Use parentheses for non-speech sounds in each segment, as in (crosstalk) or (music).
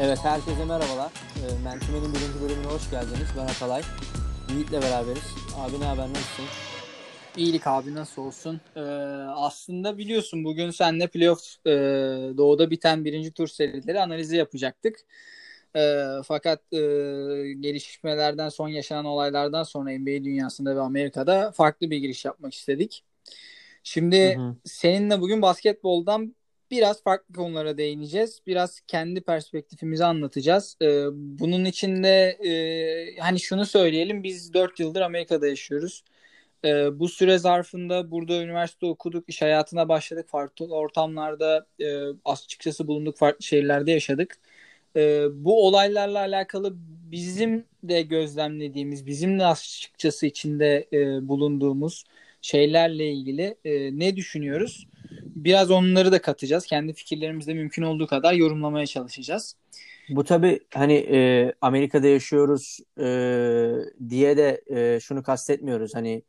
Evet herkese merhabalar. E, Mentume'nin birinci bölümüne hoş geldiniz. Ben Atalay. Yiğit'le beraberiz. Abi ne haber nasılsın? İyilik abi nasıl olsun? Ee, aslında biliyorsun bugün seninle playoff e, doğuda biten birinci tur serileri analizi yapacaktık. E, fakat e, gelişmelerden son yaşanan olaylardan sonra NBA dünyasında ve Amerika'da farklı bir giriş yapmak istedik. Şimdi hı hı. seninle bugün basketboldan biraz farklı konulara değineceğiz. Biraz kendi perspektifimizi anlatacağız. Ee, bunun için de e, hani şunu söyleyelim biz 4 yıldır Amerika'da yaşıyoruz. Ee, bu süre zarfında burada üniversite okuduk, iş hayatına başladık. Farklı ortamlarda e, açıkçası bulunduk, farklı şehirlerde yaşadık. Ee, bu olaylarla alakalı bizim de gözlemlediğimiz, bizim de açıkçası içinde e, bulunduğumuz şeylerle ilgili e, ne düşünüyoruz? Biraz onları da katacağız. Kendi fikirlerimizde mümkün olduğu kadar yorumlamaya çalışacağız. Bu tabii hani e, Amerika'da yaşıyoruz e, diye de e, şunu kastetmiyoruz. Hani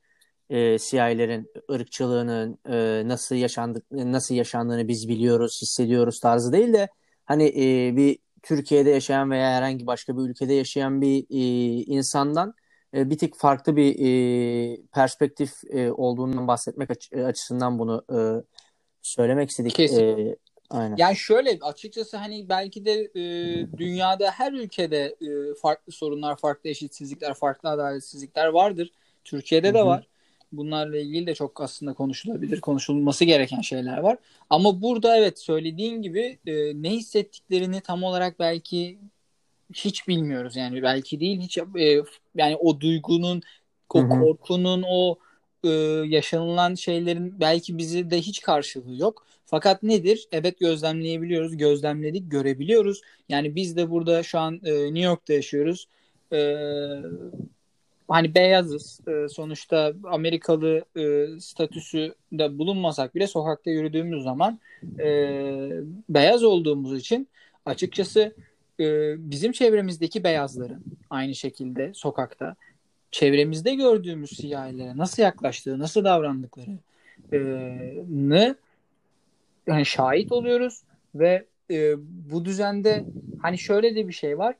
e, siyahilerin ırkçılığının e, nasıl yaşandık nasıl yaşandığını biz biliyoruz, hissediyoruz tarzı değil de hani e, bir Türkiye'de yaşayan veya herhangi başka bir ülkede yaşayan bir e, insandan e, bir tık farklı bir e, perspektif e, olduğundan bahsetmek aç- açısından bunu e, söylemek istedik. Kesin. E, aynen. Yani şöyle açıkçası hani belki de e, dünyada her ülkede e, farklı sorunlar, farklı eşitsizlikler, farklı adaletsizlikler vardır. Türkiye'de Hı-hı. de var. Bunlarla ilgili de çok aslında konuşulabilir, konuşulması gereken şeyler var. Ama burada evet söylediğin gibi e, ne hissettiklerini tam olarak belki hiç bilmiyoruz yani belki değil hiç e, yani o duygunun o Hı-hı. korkunun o e, yaşanılan şeylerin belki bizi de hiç karşılığı yok. Fakat nedir? Evet gözlemleyebiliyoruz, gözlemledik, görebiliyoruz. Yani biz de burada şu an e, New York'ta yaşıyoruz. E, hani beyazız. E, sonuçta Amerikalı e, statüsü de bulunmasak bile sokakta yürüdüğümüz zaman e, beyaz olduğumuz için açıkçası e, bizim çevremizdeki beyazların aynı şekilde sokakta çevremizde gördüğümüz siyahilere nasıl yaklaştığı, nasıl davrandıklarını e, yani şahit oluyoruz ve e, bu düzende hani şöyle de bir şey var.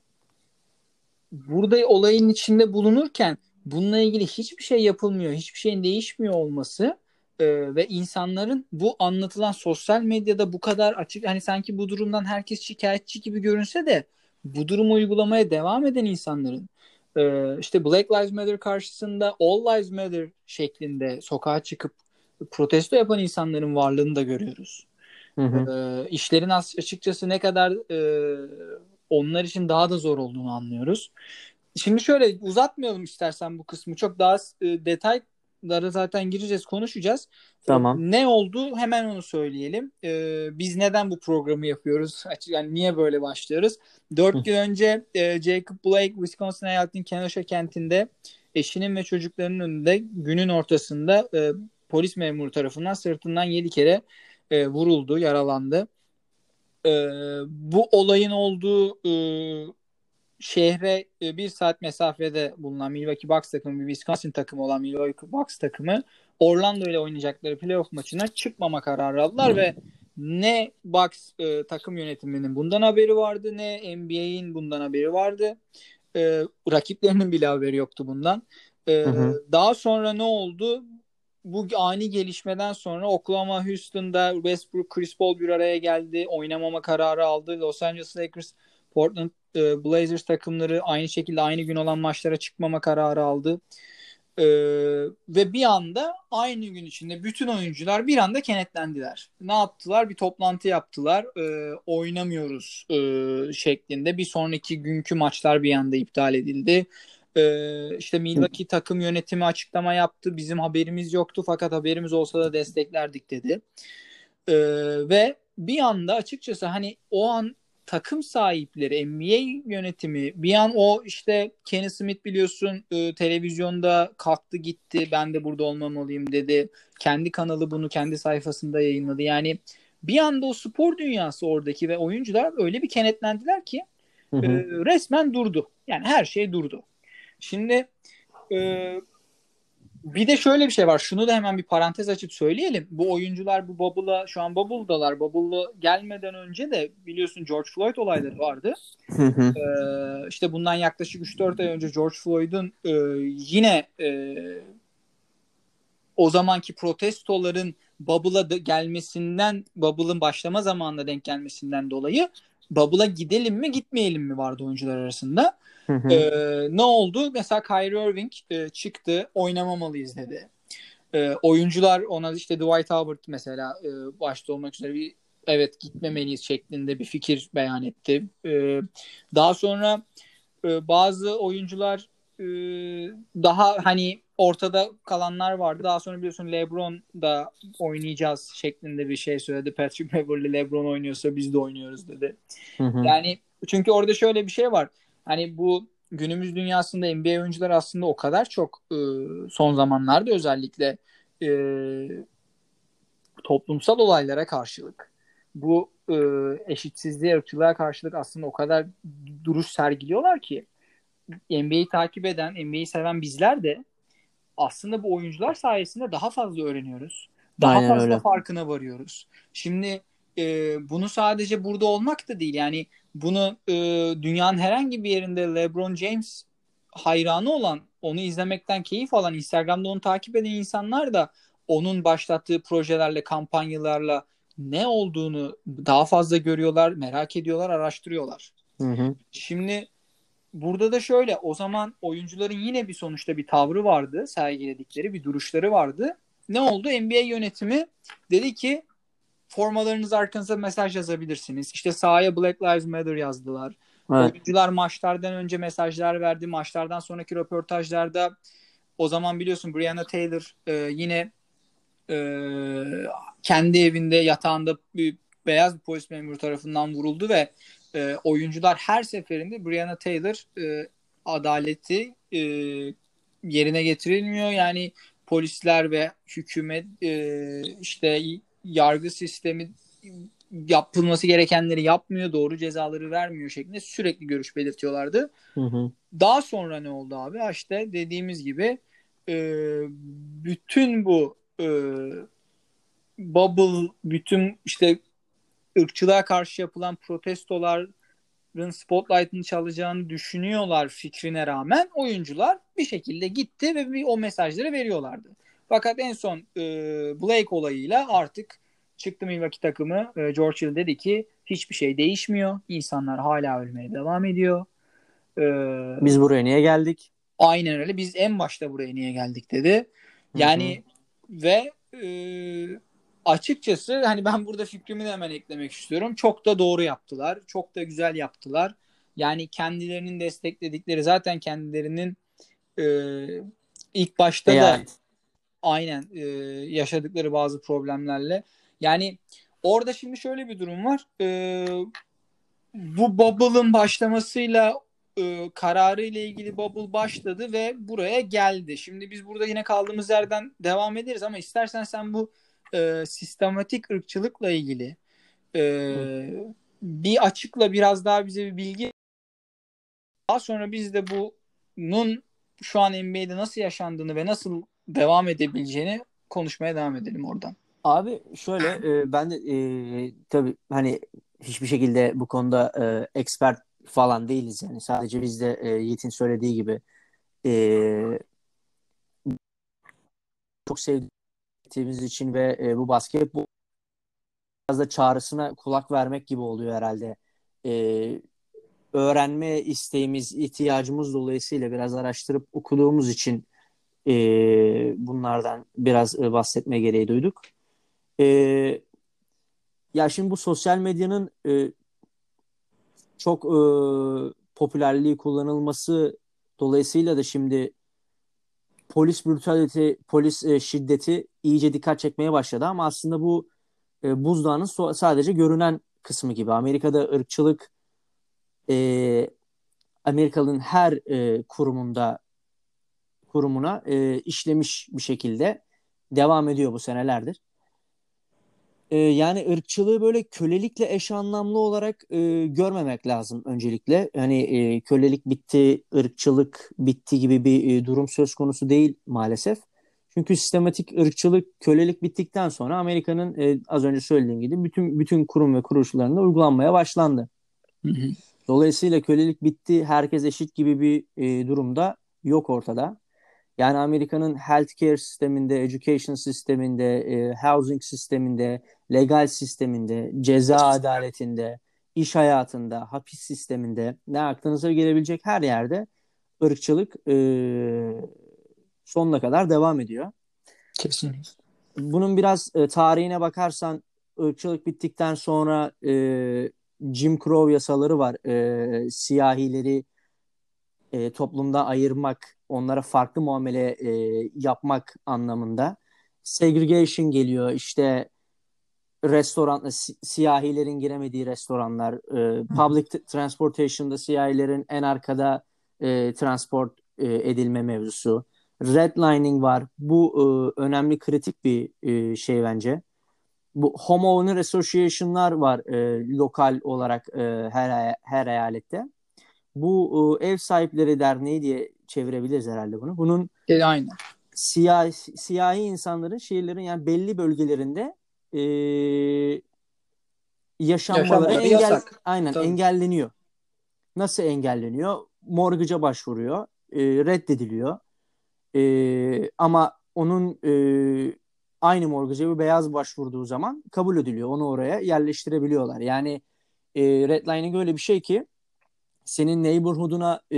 Burada olayın içinde bulunurken bununla ilgili hiçbir şey yapılmıyor, hiçbir şeyin değişmiyor olması e, ve insanların bu anlatılan sosyal medyada bu kadar açık hani sanki bu durumdan herkes şikayetçi gibi görünse de bu durumu uygulamaya devam eden insanların e, işte Black Lives Matter karşısında All Lives Matter şeklinde sokağa çıkıp protesto yapan insanların varlığını da görüyoruz. Hı hı. E, işlerin açıkçası ne kadar e, onlar için daha da zor olduğunu anlıyoruz. Şimdi şöyle uzatmayalım istersen bu kısmı. Çok daha e, detay lara zaten gireceğiz, konuşacağız. Tamam. Ne oldu? Hemen onu söyleyelim. Ee, biz neden bu programı yapıyoruz? (laughs) Yani niye böyle başlıyoruz? Dört gün önce e, Jacob Blake, Wisconsin eyaletinin Kenosha kentinde eşinin ve çocuklarının önünde günün ortasında e, polis memuru tarafından sırtından yedi kere e, vuruldu, yaralandı. E, bu olayın olduğu e, şehre e, bir saat mesafede bulunan Milwaukee Bucks takımı, bir Wisconsin takımı olan Milwaukee Bucks takımı Orlando ile oynayacakları playoff maçına çıkmama kararı aldılar ve ne Bucks e, takım yönetiminin bundan haberi vardı ne NBA'in bundan haberi vardı. E, rakiplerinin bile haberi yoktu bundan. E, hı hı. Daha sonra ne oldu? Bu ani gelişmeden sonra Oklahoma Houston'da Westbrook, Chris Paul bir araya geldi. Oynamama kararı aldı. Los Angeles Lakers Portland e, Blazers takımları aynı şekilde aynı gün olan maçlara çıkmama kararı aldı. E, ve bir anda aynı gün içinde bütün oyuncular bir anda kenetlendiler. Ne yaptılar? Bir toplantı yaptılar. E, oynamıyoruz e, şeklinde. Bir sonraki günkü maçlar bir anda iptal edildi. Ee, işte Milwaukee takım yönetimi açıklama yaptı. Bizim haberimiz yoktu fakat haberimiz olsa da desteklerdik dedi. Ee, ve bir anda açıkçası hani o an takım sahipleri, NBA yönetimi bir an o işte Kenny Smith biliyorsun e, televizyonda kalktı gitti ben de burada olmamalıyım dedi. Kendi kanalı bunu kendi sayfasında yayınladı. Yani bir anda o spor dünyası oradaki ve oyuncular öyle bir kenetlendiler ki hı hı. E, resmen durdu. Yani her şey durdu. Şimdi e, Bir de şöyle bir şey var. Şunu da hemen bir parantez açıp söyleyelim. Bu oyuncular bu Bubble'a şu an Bubble'dalar. Bubble'a gelmeden önce de biliyorsun George Floyd olayları vardı. ee, işte bundan yaklaşık 3-4 ay önce George Floyd'un e, yine e, o zamanki protestoların Bubble'a gelmesinden, Bubble'ın başlama zamanına denk gelmesinden dolayı Bubble'a gidelim mi gitmeyelim mi vardı oyuncular arasında. Ee, ne oldu? Mesela Kyrie Irving e, çıktı oynamamalıyız dedi. E, oyuncular ona işte Dwight Howard mesela e, başta olmak üzere bir evet gitmemeliyiz şeklinde bir fikir beyan etti. E, daha sonra e, bazı oyuncular e, daha hani ortada kalanlar vardı. Daha sonra biliyorsun LeBron da oynayacağız şeklinde bir şey söyledi. Patrick Beverly LeBron oynuyorsa biz de oynuyoruz dedi. Hı hı. Yani çünkü orada şöyle bir şey var. Hani bu günümüz dünyasında NBA oyuncular aslında o kadar çok e, son zamanlarda özellikle e, toplumsal olaylara karşılık bu e, eşitsizliğe, ırkçılığa karşılık aslında o kadar duruş sergiliyorlar ki NBA'yi takip eden, NBA'yi seven bizler de aslında bu oyuncular sayesinde daha fazla öğreniyoruz. Daha Aynen fazla öyle. farkına varıyoruz. Şimdi e, bunu sadece burada olmak da değil. Yani bunu e, dünyanın herhangi bir yerinde LeBron James hayranı olan, onu izlemekten keyif alan, Instagram'da onu takip eden insanlar da onun başlattığı projelerle, kampanyalarla ne olduğunu daha fazla görüyorlar, merak ediyorlar, araştırıyorlar. Hı hı. Şimdi burada da şöyle o zaman oyuncuların yine bir sonuçta bir tavrı vardı, sergiledikleri bir duruşları vardı. Ne oldu? NBA yönetimi dedi ki formalarınız arkanıza mesaj yazabilirsiniz. İşte sahaya Black Lives Matter yazdılar. Evet. Oyuncular maçlardan önce mesajlar verdi. Maçlardan sonraki röportajlarda o zaman biliyorsun Brianna Taylor e, yine e, kendi evinde yatağında bir beyaz bir polis memuru tarafından vuruldu ve e, oyuncular her seferinde Brianna Taylor e, adaleti e, yerine getirilmiyor. Yani polisler ve hükümet e, işte yargı sistemi yapılması gerekenleri yapmıyor, doğru cezaları vermiyor şeklinde sürekli görüş belirtiyorlardı. Hı hı. Daha sonra ne oldu abi? İşte dediğimiz gibi e, bütün bu e, bubble, bütün işte ırkçılığa karşı yapılan protestoların spotlight'ını çalacağını düşünüyorlar fikrine rağmen oyuncular bir şekilde gitti ve bir o mesajları veriyorlardı. Fakat en son e, Blake olayıyla artık çıktı Milwaukee takımı. E, George Hill dedi ki hiçbir şey değişmiyor. İnsanlar hala ölmeye devam ediyor. E, Biz buraya niye geldik? Aynen öyle. Biz en başta buraya niye geldik dedi. Yani Hı-hı. ve e, açıkçası hani ben burada fikrimi de hemen eklemek istiyorum. Çok da doğru yaptılar. Çok da güzel yaptılar. Yani kendilerinin destekledikleri zaten kendilerinin e, ilk başta evet. da aynen e, yaşadıkları bazı problemlerle. Yani orada şimdi şöyle bir durum var. E, bu bubble'ın başlamasıyla e, kararı ile ilgili bubble başladı ve buraya geldi. Şimdi biz burada yine kaldığımız yerden devam ederiz ama istersen sen bu e, sistematik ırkçılıkla ilgili e, bir açıkla biraz daha bize bir bilgi. Daha sonra biz de bunun şu an NBA'de nasıl yaşandığını ve nasıl devam edebileceğini konuşmaya devam edelim oradan. Abi şöyle e, ben de e, tabii hani hiçbir şekilde bu konuda e, expert falan değiliz. Yani sadece biz de e, Yiğit'in söylediği gibi e, çok sevdiğimiz için ve e, bu basketbol biraz da çağrısına kulak vermek gibi oluyor herhalde. E, öğrenme isteğimiz, ihtiyacımız dolayısıyla biraz araştırıp okuduğumuz için e, bunlardan biraz e, bahsetme gereği duyduk. E, ya şimdi bu sosyal medyanın e, çok e, popülerliği kullanılması dolayısıyla da şimdi polis brutality, polis e, şiddeti iyice dikkat çekmeye başladı ama aslında bu e, buzdağının so- sadece görünen kısmı gibi. Amerika'da ırkçılık e, Amerika'nın her e, kurumunda kurumuna e, işlemiş bir şekilde devam ediyor bu senelerdir. E, yani ırkçılığı böyle kölelikle eş anlamlı olarak e, görmemek lazım öncelikle. Hani e, kölelik bitti, ırkçılık bitti gibi bir e, durum söz konusu değil maalesef. Çünkü sistematik ırkçılık, kölelik bittikten sonra Amerika'nın e, az önce söylediğim gibi bütün bütün kurum ve kuruluşlarında uygulanmaya başlandı. Hı hı. Dolayısıyla kölelik bitti, herkes eşit gibi bir e, durumda yok ortada. Yani Amerika'nın healthcare sisteminde, education sisteminde, e, housing sisteminde, legal sisteminde, ceza adaletinde, iş hayatında, hapis sisteminde ne aklınıza gelebilecek her yerde ırkçılık e, sonuna kadar devam ediyor. Kesinlikle. Bunun biraz e, tarihine bakarsan ırkçılık bittikten sonra e, Jim Crow yasaları var. E, siyahileri e, toplumda ayırmak, onlara farklı muamele e, yapmak anlamında. Segregation geliyor. İşte restoran si- siyahilerin giremediği restoranlar, e, public t- transportation'da siyahilerin en arkada e, transport e, edilme mevzusu. Redlining var. Bu e, önemli kritik bir e, şey bence. Bu homeowner association'lar var e, lokal olarak e, her her eyalette. Bu e, ev sahipleri derneği diye çevirebiliriz herhalde bunu. Bunun e, aynen. Siyah, siyahi insanların şehirlerin yani belli bölgelerinde e, yaşanmaları engel yasak. aynen Tabii. engelleniyor. Nasıl engelleniyor? Morgıca başvuruyor, e, reddediliyor. E, ama onun e, aynı morgıca bir beyaz başvurduğu zaman kabul ediliyor. Onu oraya yerleştirebiliyorlar. Yani e, redlining öyle bir şey ki senin neighborhood'una e,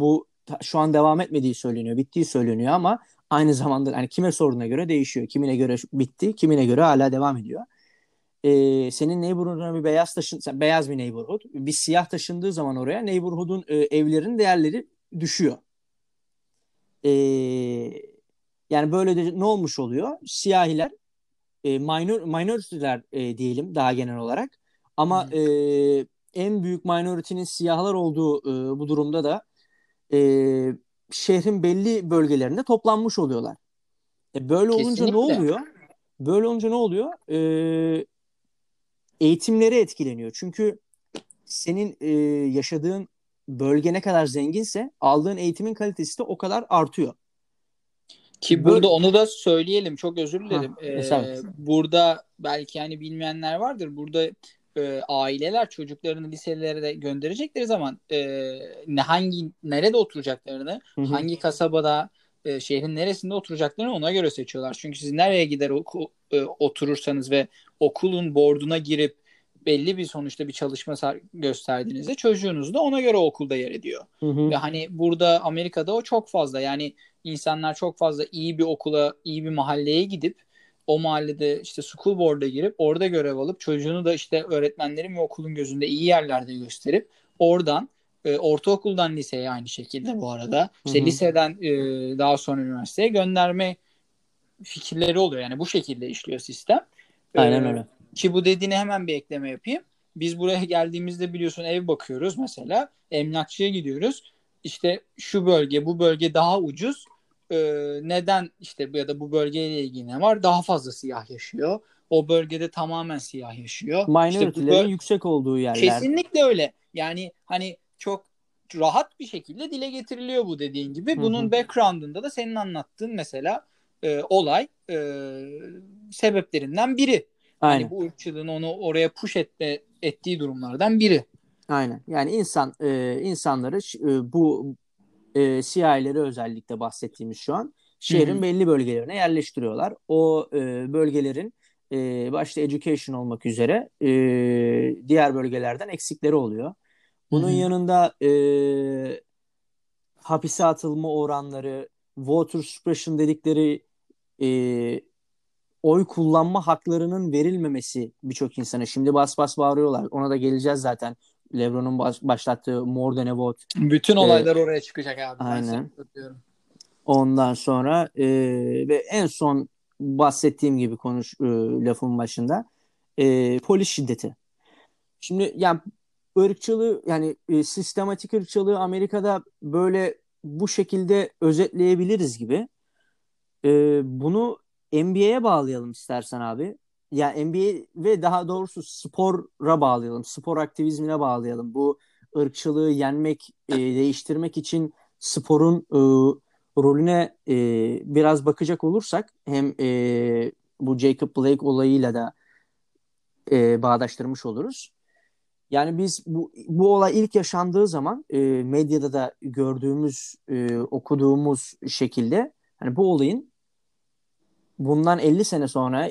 bu şu an devam etmediği söyleniyor, bittiği söyleniyor ama aynı zamanda hani kime sorduğuna göre değişiyor. Kimine göre bitti, kimine göre hala devam ediyor. Ee, senin neighborhood'una bir beyaz taşın, beyaz bir neighborhood, bir siyah taşındığı zaman oraya neighborhood'un e, evlerin değerleri düşüyor. Ee, yani böyle de ne olmuş oluyor? Siyahiler, e, minor minority'ler e, diyelim daha genel olarak. Ama hmm. e, en büyük minority'nin siyahlar olduğu e, bu durumda da e, şehrin belli bölgelerinde toplanmış oluyorlar. E, böyle Kesinlikle. olunca ne oluyor? Böyle olunca ne oluyor? E, eğitimleri etkileniyor. Çünkü senin e, yaşadığın bölge ne kadar zenginse aldığın eğitimin kalitesi de o kadar artıyor. Ki burada Böyle... onu da söyleyelim. Çok özür dilerim. Ha, ee, burada belki yani bilmeyenler vardır. Burada e, aileler çocuklarını liselere de gönderecekleri zaman e, ne hangi nerede oturacaklarını, hı hı. hangi kasabada e, şehrin neresinde oturacaklarını ona göre seçiyorlar. Çünkü siz nereye gider oku, e, oturursanız ve okulun borduna girip belli bir sonuçta bir çalışma gösterdiğinizde çocuğunuz da ona göre okulda yer ediyor. Hı hı. Ve hani burada Amerika'da o çok fazla. Yani insanlar çok fazla iyi bir okula, iyi bir mahalleye gidip o mahallede işte school board'a girip orada görev alıp çocuğunu da işte öğretmenlerin ve okulun gözünde iyi yerlerde gösterip oradan e, ortaokuldan liseye aynı şekilde bu arada işte Hı-hı. liseden e, daha sonra üniversiteye gönderme fikirleri oluyor. Yani bu şekilde işliyor sistem. Aynen ee, öyle. Ki bu dediğine hemen bir ekleme yapayım. Biz buraya geldiğimizde biliyorsun ev bakıyoruz mesela. Emlakçıya gidiyoruz. İşte şu bölge bu bölge daha ucuz e, neden işte ya da bu bölgeyle ilgili ne var? Daha fazla siyah yaşıyor. O bölgede tamamen siyah yaşıyor. Minority'lerin işte yüksek olduğu yerler. Kesinlikle öyle. Yani hani çok rahat bir şekilde dile getiriliyor bu dediğin gibi. Bunun Hı-hı. background'ında da senin anlattığın mesela e, olay e, sebeplerinden biri. Aynen. Yani bu ırkçılığın onu oraya push etme ettiği durumlardan biri. Aynen. Yani insan e, insanları e, bu e, siyahileri özellikle bahsettiğimiz şu an şehrin Hı-hı. belli bölgelerine yerleştiriyorlar. O e, bölgelerin e, başta education olmak üzere e, diğer bölgelerden eksikleri oluyor. Bunun Hı-hı. yanında e, hapise atılma oranları, voter suppression dedikleri e, oy kullanma haklarının verilmemesi birçok insana. Şimdi bas bas bağırıyorlar. Ona da geleceğiz zaten. LeBron'un baş, başlattığı More Than a Vote. Bütün ee, olaylar ee, oraya çıkacak abi. Aynen. Ondan sonra e, ve en son bahsettiğim gibi konuş e, lafın başında e, polis şiddeti. Şimdi yani ırkçılığı yani e, sistematik ırkçılığı Amerika'da böyle bu şekilde özetleyebiliriz gibi. E, bunu NBA'ye bağlayalım istersen abi ya NBA ve daha doğrusu spora bağlayalım. Spor aktivizmine bağlayalım. Bu ırkçılığı yenmek, e, değiştirmek için sporun e, rolüne e, biraz bakacak olursak hem e, bu Jacob Blake olayıyla da e, bağdaştırmış oluruz. Yani biz bu, bu olay ilk yaşandığı zaman e, medyada da gördüğümüz, e, okuduğumuz şekilde hani bu olayın bundan 50 sene sonra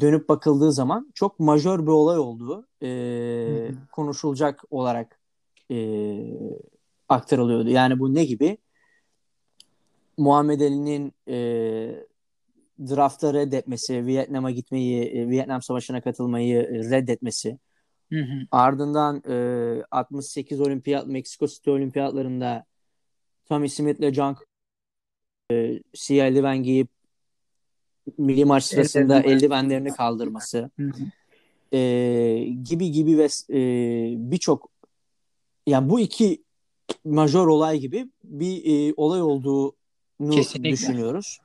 dönüp bakıldığı zaman çok majör bir olay olduğu e, konuşulacak olarak e, aktarılıyordu. Yani bu ne gibi? Muhammed Ali'nin e, drafta reddetmesi, Vietnam'a gitmeyi, e, Vietnam Savaşı'na katılmayı reddetmesi. Hı hı. Ardından e, 68 olimpiyat, Meksiko City olimpiyatlarında Tommy Smith'le John e, siyah eldiven giyip milli maç sırasında eldivenlerini kaldırması e, gibi gibi ve e, birçok yani bu iki majör olay gibi bir e, olay olduğunu Kesinlikle. düşünüyoruz.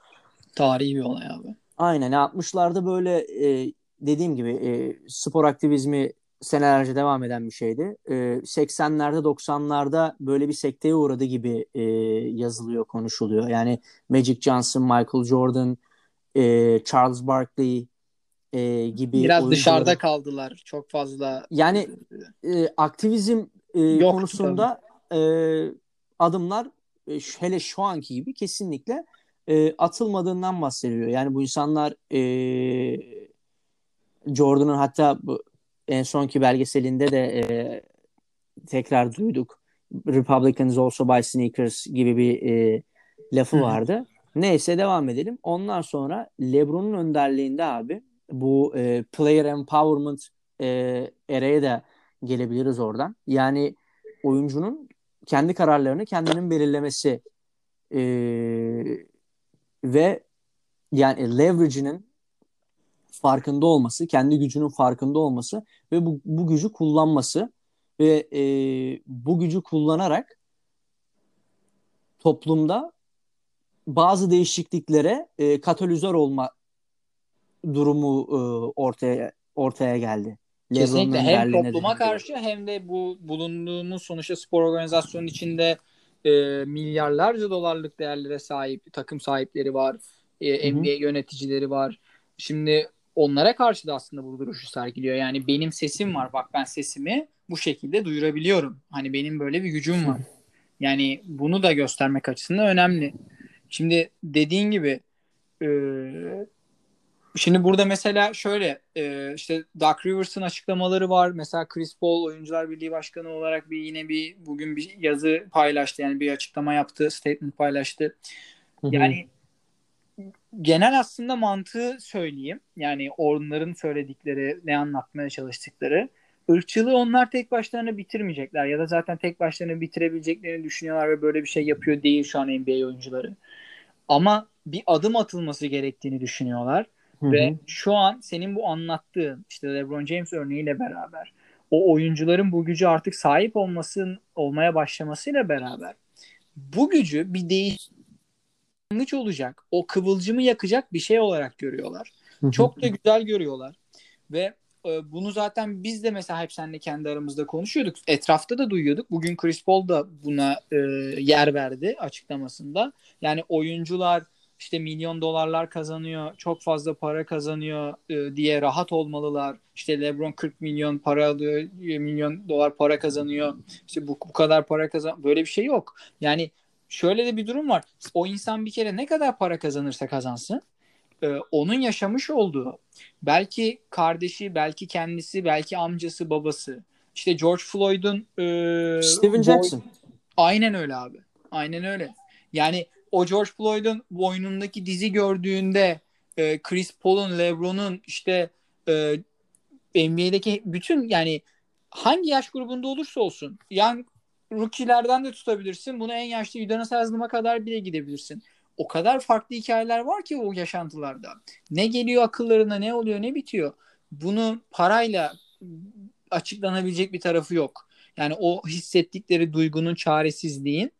Tarihi bir olay abi. Aynen 60'larda böyle e, dediğim gibi e, spor aktivizmi senelerce devam eden bir şeydi. E, 80'lerde 90'larda böyle bir sekteye uğradı gibi e, yazılıyor, konuşuluyor. Yani Magic Johnson, Michael Jordan, e, Charles Barkley e, gibi biraz oyuncuları... dışarıda kaldılar çok fazla. Yani e, aktivizm e, konusunda e, adımlar e, hele şu anki gibi kesinlikle e, atılmadığından bahsediyor. Yani bu insanlar e, Jordan'ın hatta bu en sonki belgeselinde de e, tekrar duyduk. Republicans also buy sneakers gibi bir e, lafı vardı. Neyse devam edelim. Ondan sonra LeBron'un önderliğinde abi bu e, player empowerment e, ereye de gelebiliriz oradan. Yani oyuncunun kendi kararlarını kendinin belirlemesi e, ve yani leverage'inin farkında olması, kendi gücünün farkında olması ve bu, bu gücü kullanması ve e, bu gücü kullanarak toplumda bazı değişikliklere e, katalizör olma durumu e, ortaya ortaya geldi. Kesinlikle hem topluma karşı hem de bu bulunduğumuz sonuçta spor organizasyonun içinde e, milyarlarca dolarlık değerlere sahip takım sahipleri var. E, NBA yöneticileri var. Şimdi onlara karşı da aslında bu duruşu sergiliyor. Yani benim sesim var. Bak ben sesimi bu şekilde duyurabiliyorum. Hani benim böyle bir gücüm var. Yani bunu da göstermek açısından önemli. Şimdi dediğin gibi e, şimdi burada mesela şöyle e, işte Doug Rivers'ın açıklamaları var. Mesela Chris Paul Oyuncular Birliği Başkanı olarak bir yine bir bugün bir yazı paylaştı. Yani bir açıklama yaptı, statement paylaştı. Yani genel aslında mantığı söyleyeyim. Yani onların söyledikleri, ne anlatmaya çalıştıkları. Irkçılığı onlar tek başlarına bitirmeyecekler ya da zaten tek başlarına bitirebileceklerini düşünüyorlar ve böyle bir şey yapıyor değil şu an NBA oyuncuları. Ama bir adım atılması gerektiğini düşünüyorlar. Hı-hı. Ve şu an senin bu anlattığın işte LeBron James örneğiyle beraber o oyuncuların bu gücü artık sahip olmasın olmaya başlamasıyla beraber bu gücü bir değişiklik olacak. O kıvılcımı yakacak bir şey olarak görüyorlar. Çok da güzel görüyorlar. Ve e, bunu zaten biz de mesela hep seninle kendi aramızda konuşuyorduk. Etrafta da duyuyorduk. Bugün Chris Paul da buna e, yer verdi açıklamasında. Yani oyuncular işte milyon dolarlar kazanıyor, çok fazla para kazanıyor e, diye rahat olmalılar. İşte LeBron 40 milyon para alıyor, milyon dolar para kazanıyor. İşte bu, bu kadar para kazan böyle bir şey yok. Yani şöyle de bir durum var. O insan bir kere ne kadar para kazanırsa kazansın e, onun yaşamış olduğu belki kardeşi, belki kendisi, belki amcası, babası. İşte George Floyd'un e, Steven Jackson. Boy... Aynen öyle abi. Aynen öyle. Yani o George Floyd'un boynundaki dizi gördüğünde e, Chris Paul'un, LeBron'un işte e, NBA'deki bütün yani hangi yaş grubunda olursa olsun young rookie'lerden de tutabilirsin. Bunu en yaşlı Udonis Haslam'a kadar bile gidebilirsin o kadar farklı hikayeler var ki o yaşantılarda. Ne geliyor akıllarına, ne oluyor, ne bitiyor. Bunu parayla açıklanabilecek bir tarafı yok. Yani o hissettikleri duygunun çaresizliğin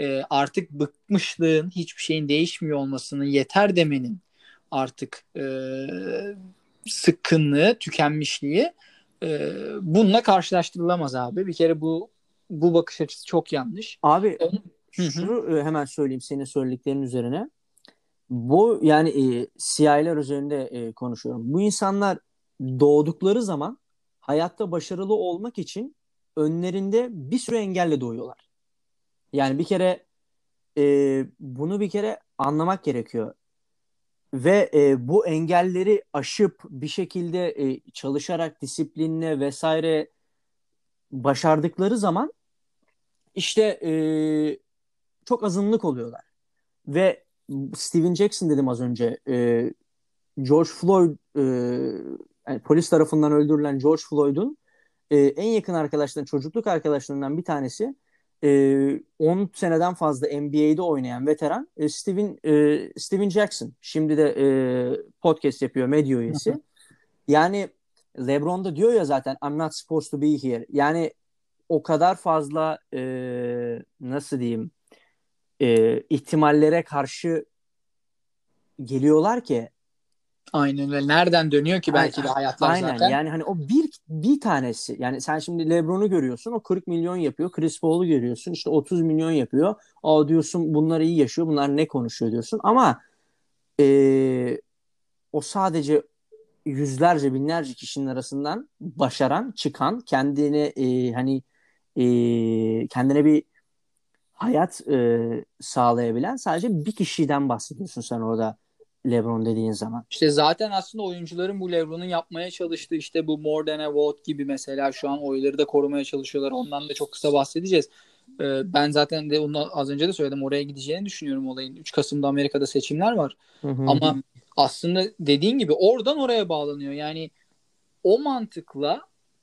e, artık bıkmışlığın, hiçbir şeyin değişmiyor olmasının, yeter demenin artık e, sıkkınlığı, tükenmişliği e, bununla karşılaştırılamaz abi. Bir kere bu bu bakış açısı çok yanlış. Abi şunu e, hemen söyleyeyim senin söylediklerinin üzerine. Bu yani e, CIA'ler üzerinde e, konuşuyorum. Bu insanlar doğdukları zaman hayatta başarılı olmak için önlerinde bir sürü engelle doğuyorlar. Yani bir kere e, bunu bir kere anlamak gerekiyor. Ve e, bu engelleri aşıp bir şekilde e, çalışarak disiplinle vesaire başardıkları zaman işte e, çok azınlık oluyorlar. Ve Steven Jackson dedim az önce. E, George Floyd e, yani polis tarafından öldürülen George Floyd'un e, en yakın arkadaşlarından, çocukluk arkadaşlarından bir tanesi e, 10 seneden fazla NBA'de oynayan veteran e, Steven e, Steven Jackson. Şimdi de e, podcast yapıyor, medya üyesi. yani LeBron da diyor ya zaten I'm not supposed to be here. Yani o kadar fazla e, nasıl diyeyim e, ihtimallere karşı geliyorlar ki Aynen öyle. Nereden dönüyor ki belki de hayatlar aynen. zaten. Yani hani o bir bir tanesi. Yani sen şimdi LeBron'u görüyorsun. O 40 milyon yapıyor. Chris Paul'u görüyorsun. işte 30 milyon yapıyor. Aa diyorsun bunlar iyi yaşıyor. Bunlar ne konuşuyor diyorsun. Ama e, o sadece yüzlerce binlerce kişinin arasından başaran, çıkan, kendine e, hani e, kendine bir hayat e, sağlayabilen sadece bir kişiden bahsediyorsun sen orada LeBron dediğin zaman. İşte zaten aslında oyuncuların bu LeBron'un yapmaya çalıştığı işte bu more than a vote gibi mesela şu an oyları da korumaya çalışıyorlar. Ondan da çok kısa bahsedeceğiz. Ee, ben zaten de onu az önce de söyledim. Oraya gideceğini düşünüyorum olayın. 3 Kasım'da Amerika'da seçimler var. Hı hı. Ama aslında dediğin gibi oradan oraya bağlanıyor. Yani o mantıkla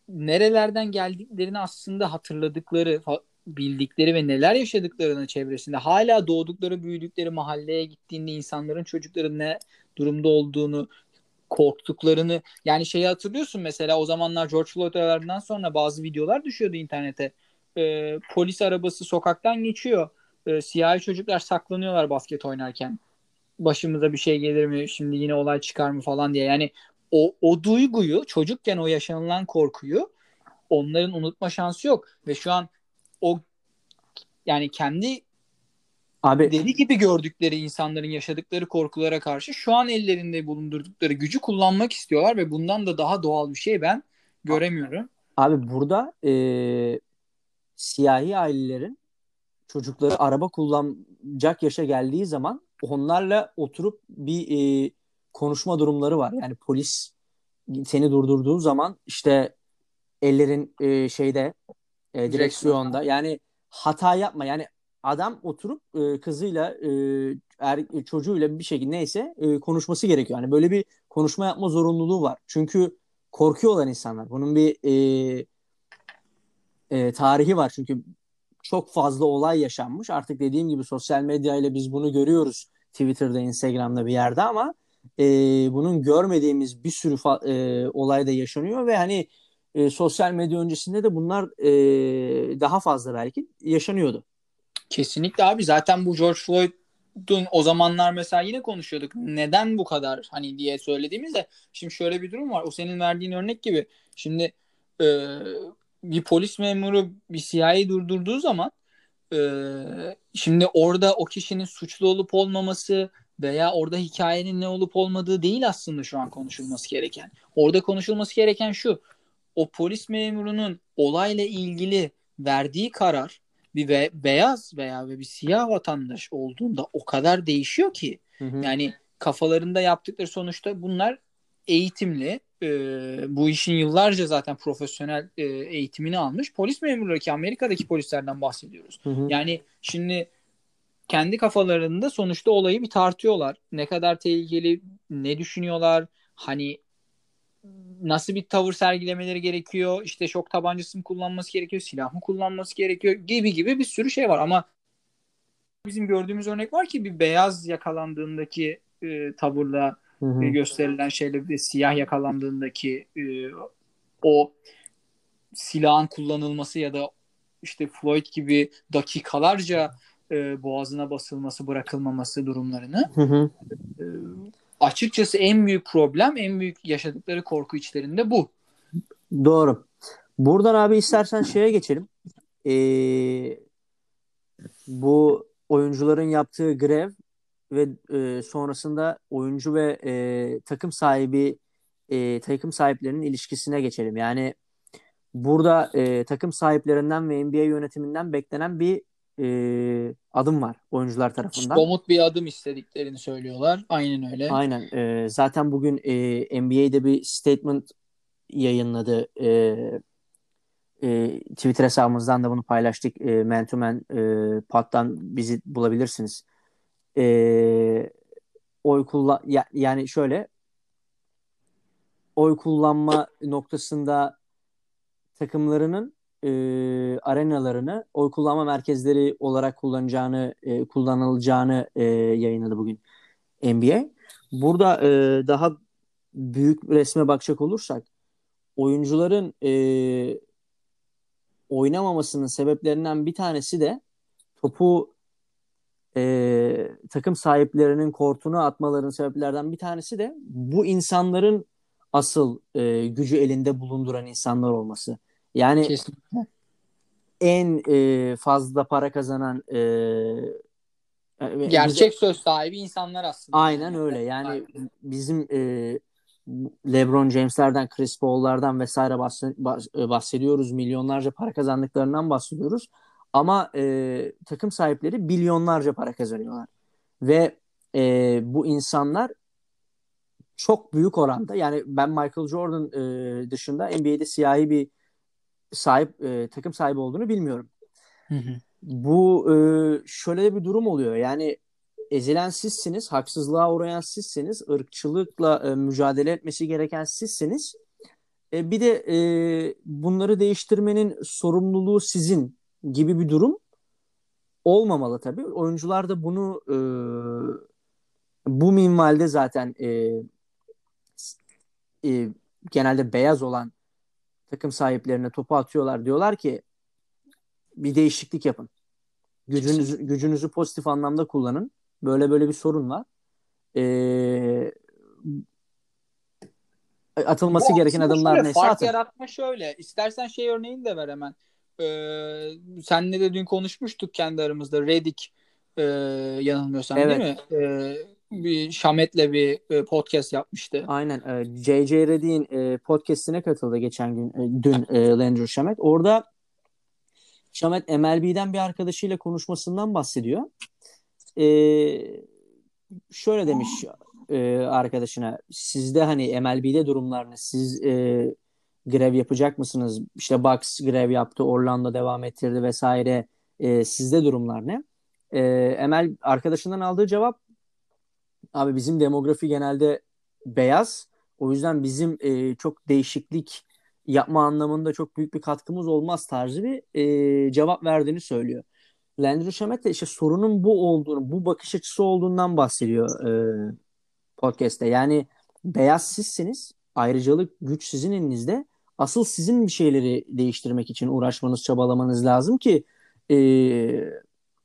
nerelerden geldiklerini aslında hatırladıkları, bildikleri ve neler yaşadıklarını çevresinde hala doğdukları, büyüdükleri mahalleye gittiğinde insanların çocukların ne durumda olduğunu korktuklarını yani şeyi hatırlıyorsun mesela o zamanlar George Floyd sonra bazı videolar düşüyordu internete. Ee, polis arabası sokaktan geçiyor. Ee, siyahi çocuklar saklanıyorlar basket oynarken. Başımıza bir şey gelir mi? Şimdi yine olay çıkar mı falan diye. Yani o, o duyguyu çocukken o yaşanılan korkuyu onların unutma şansı yok. Ve şu an o yani kendi Abi, deli gibi gördükleri insanların yaşadıkları korkulara karşı şu an ellerinde bulundurdukları gücü kullanmak istiyorlar ve bundan da daha doğal bir şey ben göremiyorum. Abi burada e, siyahi ailelerin çocukları araba kullanacak yaşa geldiği zaman onlarla oturup bir e, konuşma durumları var. Yani polis seni durdurduğu zaman işte ellerin e, şeyde e, direksiyonda. Yani hata yapma. Yani adam oturup e, kızıyla e, er, çocuğuyla bir şekilde neyse e, konuşması gerekiyor. Yani böyle bir konuşma yapma zorunluluğu var. Çünkü korkuyorlar insanlar. Bunun bir e, e, tarihi var. Çünkü çok fazla olay yaşanmış. Artık dediğim gibi sosyal medya ile biz bunu görüyoruz. Twitter'da, Instagram'da bir yerde ama e, bunun görmediğimiz bir sürü fa- e, olay da yaşanıyor ve hani e, sosyal medya öncesinde de bunlar e, daha fazla belki yaşanıyordu. Kesinlikle abi zaten bu George Floyd'un o zamanlar mesela yine konuşuyorduk. Neden bu kadar hani diye söylediğimizde şimdi şöyle bir durum var. O senin verdiğin örnek gibi. Şimdi e, bir polis memuru bir CIA'yı durdurduğu zaman e, şimdi orada o kişinin suçlu olup olmaması veya orada hikayenin ne olup olmadığı değil aslında şu an konuşulması gereken. Orada konuşulması gereken şu o polis memurunun olayla ilgili verdiği karar bir ve beyaz veya bir siyah vatandaş olduğunda o kadar değişiyor ki hı hı. yani kafalarında yaptıkları sonuçta bunlar eğitimli e, bu işin yıllarca zaten profesyonel e, eğitimini almış polis memurları ki Amerika'daki polislerden bahsediyoruz. Hı hı. Yani şimdi kendi kafalarında sonuçta olayı bir tartıyorlar. Ne kadar tehlikeli, ne düşünüyorlar? Hani nasıl bir tavır sergilemeleri gerekiyor? İşte şok tabancası mı kullanması gerekiyor? Silah mı kullanması gerekiyor? Gibi gibi bir sürü şey var ama bizim gördüğümüz örnek var ki bir beyaz yakalandığındaki e, tavırla hı hı. E, gösterilen şeyle bir de siyah yakalandığındaki e, o silahın kullanılması ya da işte Floyd gibi dakikalarca e, boğazına basılması, bırakılmaması durumlarını hı hı. E, açıkçası en büyük problem, en büyük yaşadıkları korku içlerinde bu. Doğru. Buradan abi istersen şeye geçelim. Ee, bu oyuncuların yaptığı grev ve e, sonrasında oyuncu ve e, takım sahibi e, takım sahiplerinin ilişkisine geçelim. Yani burada e, takım sahiplerinden ve NBA yönetiminden beklenen bir e, adım var oyuncular tarafından. Somut bir adım istediklerini söylüyorlar. Aynen öyle. Aynen. E, zaten bugün e, NBA'de bir statement yayınladı. E, e, Twitter hesabımızdan da bunu paylaştık. E, Man to Man e, Pod'dan bizi bulabilirsiniz. E, oy kullan ya, yani şöyle oy kullanma noktasında takımlarının e, arenalarını oy kullanma merkezleri olarak kullanacağını e, kullanılacağını e, yayınladı bugün NBA. Burada e, daha büyük resme bakacak olursak oyuncuların e, oynamamasının sebeplerinden bir tanesi de topu e, takım sahiplerinin kortuna atmalarının sebeplerden bir tanesi de bu insanların asıl e, gücü elinde bulunduran insanlar olması. Yani Kesinlikle. en e, fazla para kazanan e, gerçek bize, söz sahibi insanlar aslında. Aynen öyle. Yani aynen. bizim e, LeBron James'lerden, Chris Paul'lardan vesaire bahsediyoruz. Milyonlarca para kazandıklarından bahsediyoruz. Ama e, takım sahipleri bilyonlarca para kazanıyorlar. Ve e, bu insanlar çok büyük oranda yani ben Michael Jordan e, dışında NBA'de siyahi bir sahip e, takım sahibi olduğunu bilmiyorum. Hı hı. Bu e, şöyle bir durum oluyor. Yani ezilen sizsiniz, haksızlığa uğrayan sizsiniz, ırkçılıkla e, mücadele etmesi gereken sizsiniz. E, bir de e, bunları değiştirmenin sorumluluğu sizin gibi bir durum olmamalı tabii. Oyuncular da bunu e, bu minvalde zaten e, e, genelde beyaz olan takım sahiplerine topu atıyorlar. Diyorlar ki bir değişiklik yapın. Gücünüzü, gücünüzü pozitif anlamda kullanın. Böyle böyle bir sorun var. Ee, atılması Bu gereken adımlar neyse fark atın. yaratma şöyle. İstersen şey örneğini de ver hemen. Ee, senle de dün konuşmuştuk kendi aramızda. Redick e, yanılmıyorsam evet. değil mi? Ee, bir Şamet'le bir e, podcast yapmıştı. Aynen. J.J. Redick'in e, podcastine katıldı geçen gün. E, dün e, Landry Şamet. Orada Şamet MLB'den bir arkadaşıyla konuşmasından bahsediyor. E, şöyle demiş e, arkadaşına sizde hani MLB'de durumlar ne? Siz e, grev yapacak mısınız? İşte Bucks grev yaptı, Orlando devam ettirdi vesaire. E, sizde durumlar ne? E, Emel arkadaşından aldığı cevap abi bizim demografi genelde beyaz. O yüzden bizim e, çok değişiklik yapma anlamında çok büyük bir katkımız olmaz tarzı bir e, cevap verdiğini söylüyor. Landry Shamet de işte sorunun bu olduğunu, bu bakış açısı olduğundan bahsediyor e, podcast'te. Yani beyaz sizsiniz, ayrıcalık güç sizin elinizde. Asıl sizin bir şeyleri değiştirmek için uğraşmanız, çabalamanız lazım ki e,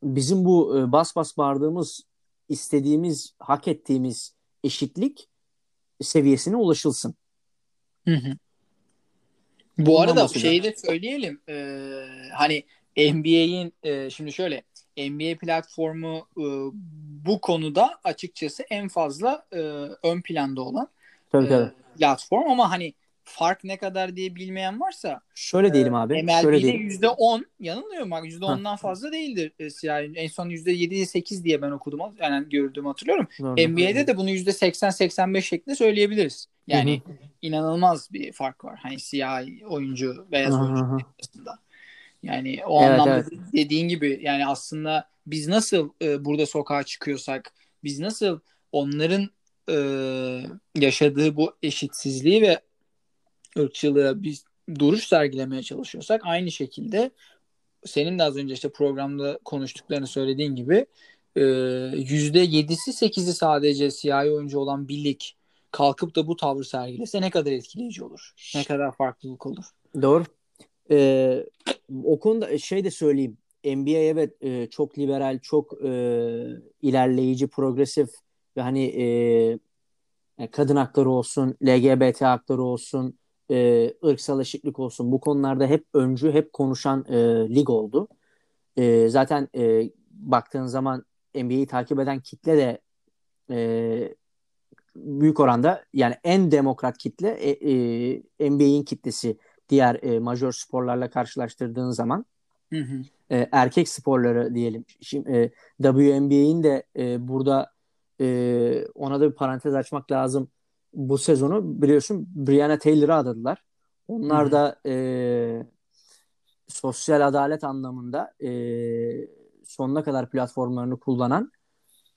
bizim bu e, bas bas bağırdığımız, istediğimiz, hak ettiğimiz eşitlik seviyesine ulaşılsın. Hı hı. Bu arada şeyi de söyleyelim. E, hani NBA'in e, şimdi şöyle NBA platformu e, bu konuda açıkçası en fazla e, ön planda olan tabii, tabii. E, platform ama hani fark ne kadar diye bilmeyen varsa şöyle diyelim e, abi. MLB'de şöyle diyelim. %10 yanılmıyor mu? %10'dan fazla değildir. E, yani en son %7 8 diye ben okudum. Yani gördüğümü hatırlıyorum. Doğru. NBA'de de bunu %80 85 şeklinde söyleyebiliriz. Yani Hı-hı. inanılmaz bir fark var. Hani siyah oyuncu, beyaz Hı-hı. oyuncu arasında. Yani o evet, anlamda evet. dediğin gibi yani aslında biz nasıl e, burada sokağa çıkıyorsak, biz nasıl onların e, yaşadığı bu eşitsizliği ve ırkçılığı biz duruş sergilemeye çalışıyorsak aynı şekilde senin de az önce işte programda konuştuklarını söylediğin gibi e, yüzde yedisi sekizi sadece siyahi oyuncu olan bir lig kalkıp da bu tavır sergilese ne kadar etkileyici olur? Ne kadar farklılık olur? Doğru. Ee, o konuda şey de söyleyeyim. NBA evet e, çok liberal, çok e, ilerleyici, progresif ve hani e, kadın hakları olsun, LGBT hakları olsun, e, ırksal eşitlik olsun bu konularda hep öncü, hep konuşan e, lig oldu. E, zaten e, baktığın zaman NBA'yi takip eden kitle de e, büyük oranda yani en demokrat kitle e, e, NBA'in kitlesi diğer e, major sporlarla karşılaştırdığın zaman hı hı. E, erkek sporları diyelim. Şimdi e, WNBA'in de e, burada e, ona da bir parantez açmak lazım. Bu sezonu biliyorsun Brianna Taylor'ı adadılar. Onlar da e, sosyal adalet anlamında e, sonuna kadar platformlarını kullanan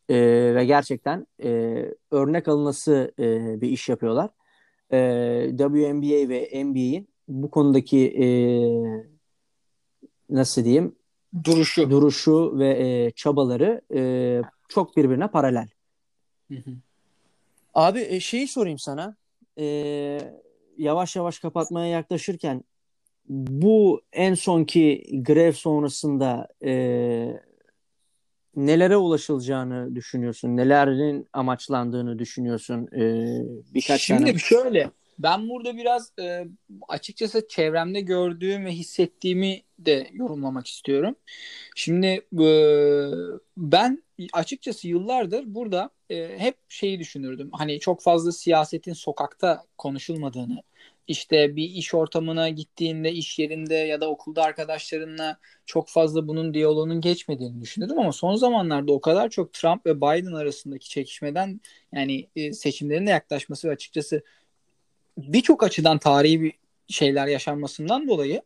e, ve gerçekten e, örnek alınması e, bir iş yapıyorlar. E, WNBA ve NBA'in bu konudaki e, nasıl diyeyim duruşu duruşu ve e, çabaları e, çok birbirine paralel. Hı hı. Abi e, şeyi sorayım sana. E, yavaş yavaş kapatmaya yaklaşırken bu en sonki grev sonrasında e, nelere ulaşılacağını düşünüyorsun? Nelerin amaçlandığını düşünüyorsun? E, birkaç Şimdi tane... şöyle ben burada biraz e, açıkçası çevremde gördüğüm ve hissettiğimi de yorumlamak istiyorum. Şimdi e, ben açıkçası yıllardır burada e, hep şeyi düşünürdüm. Hani çok fazla siyasetin sokakta konuşulmadığını, işte bir iş ortamına gittiğinde, iş yerinde ya da okulda arkadaşlarınla çok fazla bunun diyaloğunun geçmediğini düşünürdüm ama son zamanlarda o kadar çok Trump ve Biden arasındaki çekişmeden yani e, seçimlerin de yaklaşması ve açıkçası birçok açıdan tarihi bir şeyler yaşanmasından dolayı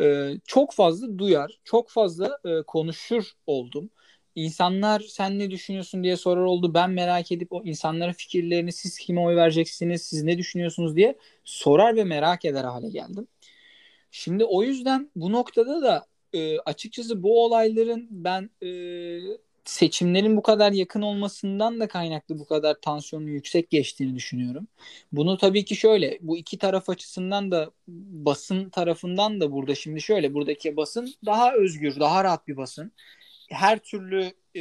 e, çok fazla duyar, çok fazla e, konuşur oldum. İnsanlar sen ne düşünüyorsun diye sorar oldu. Ben merak edip o insanların fikirlerini siz kime oy vereceksiniz, siz ne düşünüyorsunuz diye sorar ve merak eder hale geldim. Şimdi o yüzden bu noktada da e, açıkçası bu olayların ben e, seçimlerin bu kadar yakın olmasından da kaynaklı bu kadar tansiyonun yüksek geçtiğini düşünüyorum. Bunu tabii ki şöyle bu iki taraf açısından da basın tarafından da burada şimdi şöyle buradaki basın daha özgür, daha rahat bir basın. Her türlü e,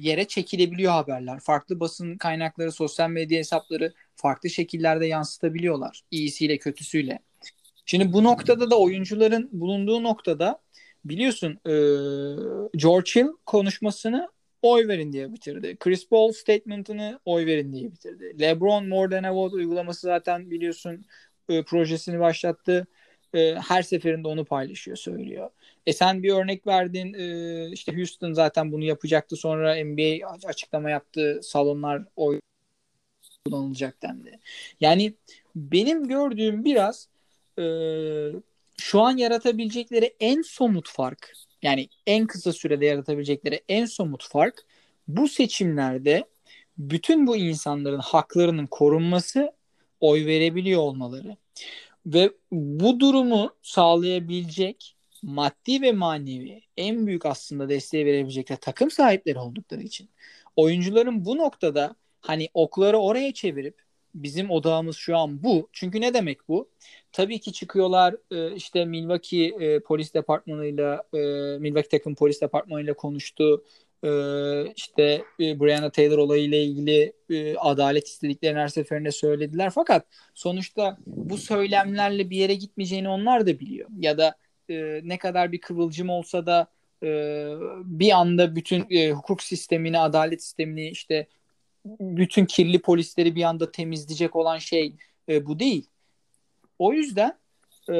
yere çekilebiliyor haberler. Farklı basın kaynakları, sosyal medya hesapları farklı şekillerde yansıtabiliyorlar. İyisiyle kötüsüyle. Şimdi bu noktada da oyuncuların bulunduğu noktada biliyorsun e, George Hill konuşmasını oy verin diye bitirdi. Chris Paul statement'ını oy verin diye bitirdi. LeBron More Than a Vote uygulaması zaten biliyorsun e, projesini başlattı. E, her seferinde onu paylaşıyor, söylüyor. E sen bir örnek verdin. E, işte Houston zaten bunu yapacaktı. Sonra NBA açıklama yaptı. Salonlar oy kullanılacak dendi. Yani benim gördüğüm biraz e, şu an yaratabilecekleri en somut fark yani en kısa sürede yaratabilecekleri en somut fark bu seçimlerde bütün bu insanların haklarının korunması, oy verebiliyor olmaları. Ve bu durumu sağlayabilecek maddi ve manevi en büyük aslında desteği verebilecekler takım sahipleri oldukları için oyuncuların bu noktada hani okları oraya çevirip bizim odağımız şu an bu. Çünkü ne demek bu? Tabii ki çıkıyorlar e, işte Milwaukee e, polis departmanıyla e, Milwaukee takım polis departmanıyla konuştu. işte Brianna Taylor olayıyla ilgili adalet istediklerini her seferinde söylediler. Fakat sonuçta bu söylemlerle bir yere gitmeyeceğini onlar da biliyor. Ya da ne kadar bir kıvılcım olsa da bir anda bütün hukuk sistemini, adalet sistemini işte bütün kirli polisleri bir anda temizleyecek olan şey e, bu değil. O yüzden e,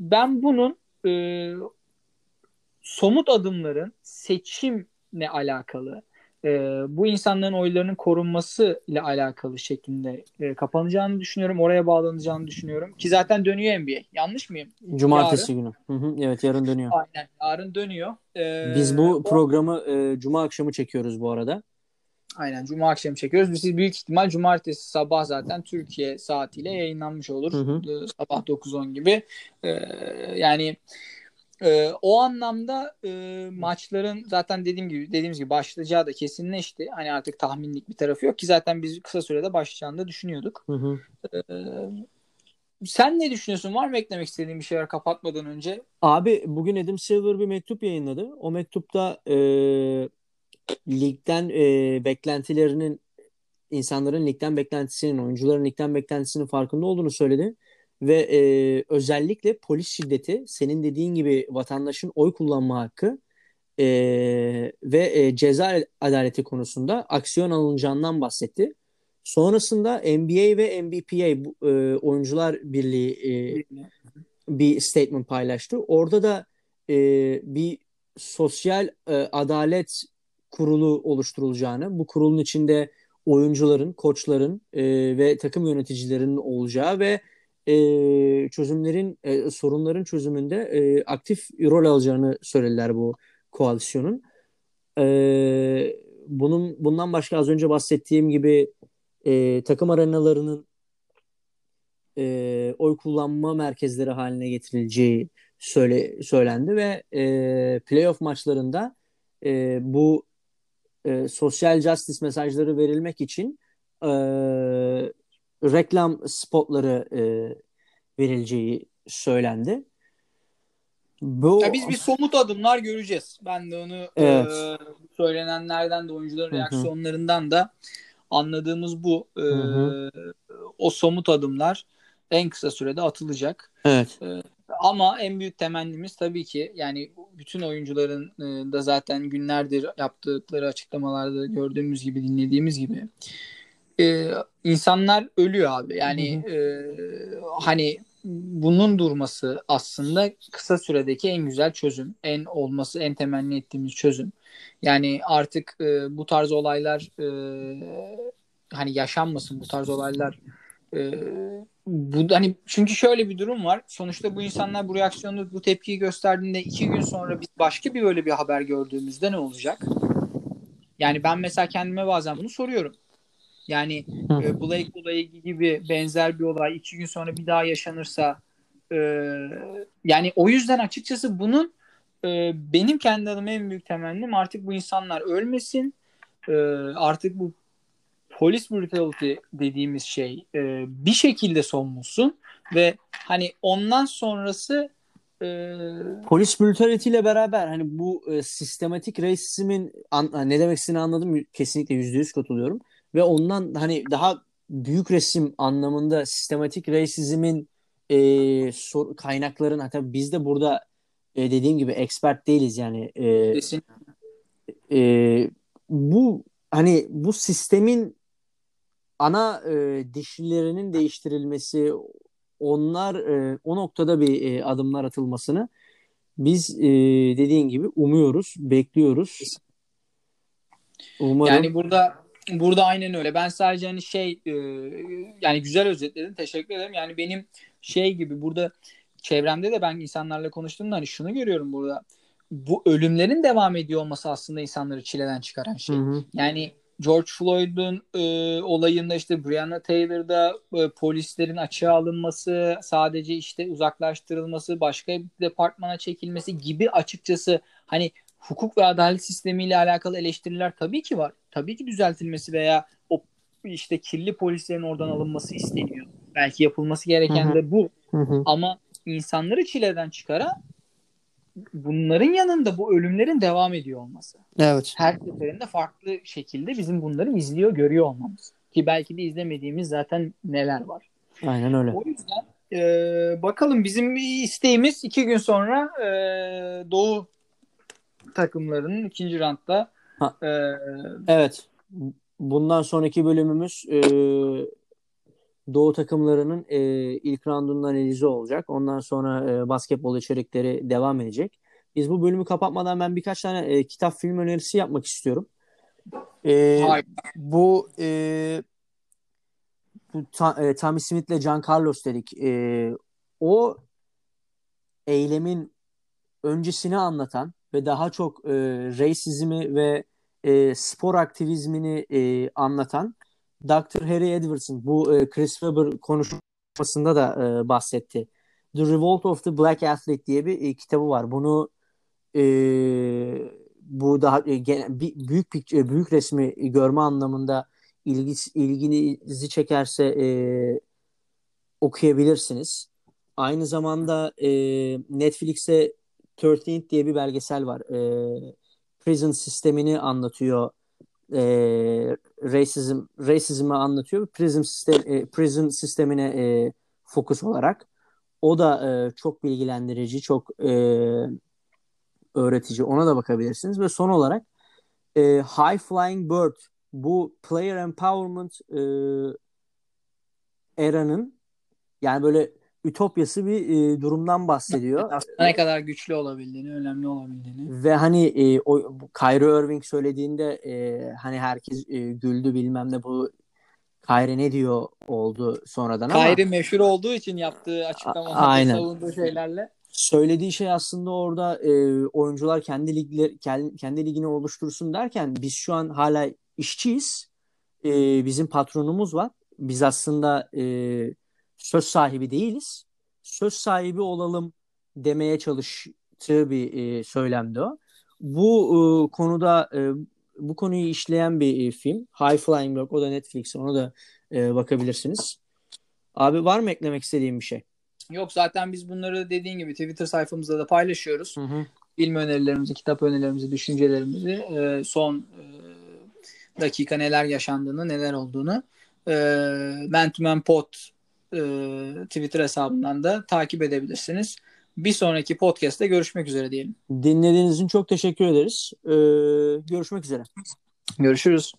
ben bunun e, somut adımların seçimle alakalı e, bu insanların oylarının korunması ile alakalı şeklinde e, kapanacağını düşünüyorum. Oraya bağlanacağını düşünüyorum. Ki zaten dönüyor NBA. Yanlış mıyım? Cumartesi yarın. günü. Hı hı, evet yarın dönüyor. Aynen yarın dönüyor. Ee, Biz bu o... programı e, Cuma akşamı çekiyoruz bu arada. Aynen Cuma akşamı çekiyoruz. Biz büyük ihtimal Cumartesi sabah zaten Türkiye saatiyle yayınlanmış olur. Hı hı. Ee, sabah 9-10 gibi. Ee, yani e, o anlamda e, maçların zaten dediğim gibi dediğimiz gibi başlayacağı da kesinleşti. Hani artık tahminlik bir tarafı yok ki zaten biz kısa sürede başlayacağını da düşünüyorduk. Hı hı. Ee, sen ne düşünüyorsun? Var mı eklemek istediğin bir şeyler kapatmadan önce? Abi bugün Adam Silver bir mektup yayınladı. O mektupta e, ligden e, beklentilerinin insanların ligden beklentisinin, oyuncuların ligden beklentisinin farkında olduğunu söyledi. Ve e, özellikle polis şiddeti, senin dediğin gibi vatandaşın oy kullanma hakkı e, ve e, ceza adaleti konusunda aksiyon alınacağından bahsetti. Sonrasında NBA ve NBPA bu, e, Oyuncular Birliği e, bir statement paylaştı. Orada da e, bir sosyal e, adalet kurulu oluşturulacağını, bu kurulun içinde oyuncuların, koçların e, ve takım yöneticilerinin olacağı ve e, çözümlerin, e, sorunların çözümünde e, aktif rol alacağını söylediler bu koalisyonun. E, bunun bundan başka az önce bahsettiğim gibi e, takım arenalarının e, oy kullanma merkezleri haline getirileceği söyle, söylendi ve e, playoff maçlarında e, bu e, sosyal justice mesajları verilmek için e, reklam spotları e, verileceği söylendi. Bu... Ya biz bir somut adımlar göreceğiz. Ben de onu evet. e, söylenenlerden de oyuncuların Hı-hı. reaksiyonlarından da anladığımız bu. E, o somut adımlar en kısa sürede atılacak. Evet. E, ama en büyük temennimiz tabii ki yani bütün oyuncuların e, da zaten günlerdir yaptıkları açıklamalarda gördüğümüz gibi dinlediğimiz gibi e, insanlar ölüyor abi. Yani hı hı. E, hani bunun durması aslında kısa süredeki en güzel çözüm. En olması en temenni ettiğimiz çözüm. Yani artık e, bu tarz olaylar e, hani yaşanmasın bu tarz olaylar e, bu hani çünkü şöyle bir durum var. Sonuçta bu insanlar bu reaksiyonu, bu tepkiyi gösterdiğinde iki gün sonra biz başka bir böyle bir haber gördüğümüzde ne olacak? Yani ben mesela kendime bazen bunu soruyorum. Yani e, Blake olayı gibi benzer bir olay iki gün sonra bir daha yaşanırsa e, yani o yüzden açıkçası bunun e, benim kendi adıma en büyük temennim artık bu insanlar ölmesin. E, artık bu polis brutality dediğimiz şey e, bir şekilde son bulsun ve hani ondan sonrası e... polis brutality ile beraber hani bu e, sistematik racismin an, ne demek istediğini anladım. Kesinlikle yüzde yüz katılıyorum. Ve ondan hani daha büyük resim anlamında sistematik racismin e, sor, kaynakların hatta biz de burada e, dediğim gibi expert değiliz yani e, e, bu hani bu sistemin ana e, dişlilerinin değiştirilmesi onlar e, o noktada bir e, adımlar atılmasını biz e, dediğin gibi umuyoruz, bekliyoruz. Umarım. Yani burada burada aynen öyle. Ben sadece hani şey e, yani güzel özetledin. Teşekkür ederim. Yani benim şey gibi burada çevremde de ben insanlarla konuştuğumda hani şunu görüyorum burada. Bu ölümlerin devam ediyor olması aslında insanları çileden çıkaran şey. Hı hı. Yani George Floyd'un e, olayında işte Breonna Taylor'da e, polislerin açığa alınması, sadece işte uzaklaştırılması, başka bir departmana çekilmesi gibi açıkçası hani hukuk ve adalet sistemiyle alakalı eleştiriler tabii ki var. Tabii ki düzeltilmesi veya o işte kirli polislerin oradan alınması isteniyor. Belki yapılması gereken Hı-hı. de bu. Hı-hı. Ama insanları çileden çıkara bunların yanında bu ölümlerin devam ediyor olması. Evet. Her seferinde farklı şekilde bizim bunları izliyor, görüyor olmamız. Ki belki de izlemediğimiz zaten neler var. Aynen öyle. O yüzden e, bakalım bizim isteğimiz iki gün sonra e, Doğu takımlarının ikinci rantta. E, evet. Bundan sonraki bölümümüz e, Doğu takımlarının e, ilk roundunun analizi olacak. Ondan sonra e, basketbol içerikleri devam edecek. Biz bu bölümü kapatmadan ben birkaç tane e, kitap film önerisi yapmak istiyorum. E, bu e, bu ta, e, Tommy Smith ile John Carlos dedik. E, o eylemin öncesini anlatan ve daha çok e, racismi ve e, spor aktivizmini e, anlatan Dr. Harry Edwards'ın bu e, Chris Webber konuşmasında da e, bahsetti. The Revolt of the Black Athlete diye bir e, kitabı var. Bunu e, bu daha e, gen, büyük bir büyük resmi görme anlamında ilgi, ilginizi çekerse e, okuyabilirsiniz. Aynı zamanda e, Netflix'te 13 diye bir belgesel var. E, prison sistemini anlatıyor e, racism racism'ı anlatıyor. Prison sistem e, prison sistemine e, fokus olarak. O da e, çok bilgilendirici, çok e, öğretici. Ona da bakabilirsiniz. Ve son olarak e, High Flying Bird bu player empowerment e, eranın yani böyle ütopyası bir e, durumdan bahsediyor. Aslında ne kadar güçlü olabildiğini, önemli olabildiğini. Ve hani e, o Kyrie Irving söylediğinde e, hani herkes e, güldü bilmem ne bu Kyrie ne diyor oldu sonradan Kyrie ama Kyrie meşhur olduğu için yaptığı açıklamalar savunduğu şeylerle söylediği şey aslında orada e, oyuncular kendi ligler kendi, ligini oluştursun derken biz şu an hala işçiyiz. E, bizim patronumuz var. Biz aslında e, söz sahibi değiliz. Söz sahibi olalım demeye çalıştığı bir e, söylemdi o. Bu e, konuda e, bu konuyu işleyen bir e, film. High Flying Bird. O da Netflix. Ona da e, bakabilirsiniz. Abi var mı eklemek istediğim bir şey? Yok zaten biz bunları dediğin gibi Twitter sayfamızda da paylaşıyoruz. Hı hı. Film önerilerimizi, kitap önerilerimizi, düşüncelerimizi, e, son e, dakika neler yaşandığını, neler olduğunu e, Man to Man Pod e, Twitter hesabından da takip edebilirsiniz. Bir sonraki podcast'te görüşmek üzere diyelim. Dinlediğiniz için çok teşekkür ederiz. Ee, görüşmek üzere. Görüşürüz.